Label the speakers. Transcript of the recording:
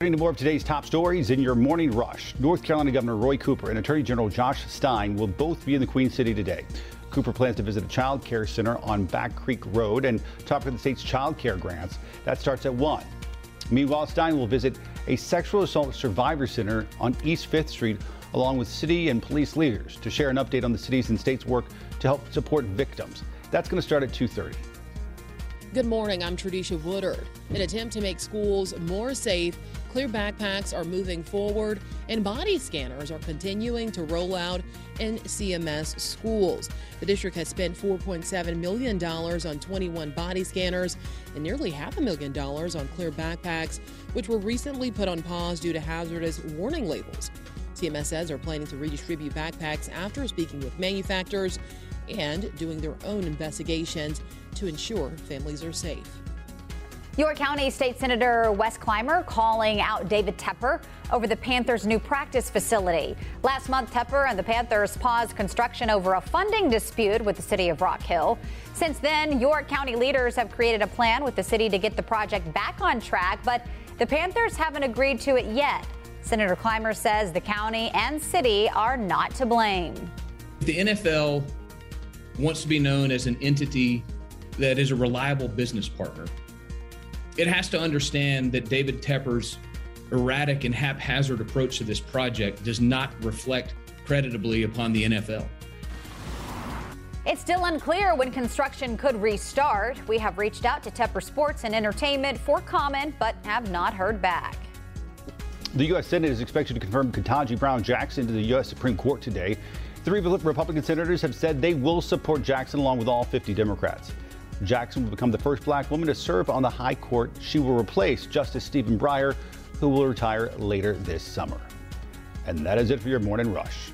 Speaker 1: Getting to more of today's top stories in your morning rush. North Carolina Governor Roy Cooper and Attorney General Josh Stein will both be in the Queen City today. Cooper plans to visit a child care center on Back Creek Road and talk about the state's child care grants. That starts at 1. Meanwhile, Stein will visit a sexual assault survivor center on East 5th Street along with city and police leaders to share an update on the city's and state's work to help support victims. That's going to start at 2:30.
Speaker 2: Good morning. I'm Tradisha Woodard. In an attempt to make schools more safe, clear backpacks are moving forward, and body scanners are continuing to roll out in CMS schools. The district has spent $4.7 million on 21 body scanners and nearly half a million dollars on clear backpacks, which were recently put on pause due to hazardous warning labels. CMS says they're planning to redistribute backpacks after speaking with manufacturers and doing their own investigations to ensure families are safe.
Speaker 3: York County State Senator Wes Climer calling out David Tepper over the Panthers' new practice facility. Last month, Tepper and the Panthers paused construction over a funding dispute with the city of Rock Hill. Since then, York County leaders have created a plan with the city to get the project back on track, but the Panthers haven't agreed to it yet. Senator Climer says the county and city are not to blame.
Speaker 4: The NFL wants to be known as an entity that is a reliable business partner. It has to understand that David Tepper's erratic and haphazard approach to this project does not reflect creditably upon the NFL.
Speaker 3: It's still unclear when construction could restart. We have reached out to Tepper Sports and Entertainment for comment, but have not heard back.
Speaker 1: The U.S. Senate is expected to confirm Ketanji Brown Jackson to the U.S. Supreme Court today. Three Republican senators have said they will support Jackson along with all 50 Democrats. Jackson will become the first black woman to serve on the high court. She will replace Justice Stephen Breyer, who will retire later this summer. And that is it for your morning rush.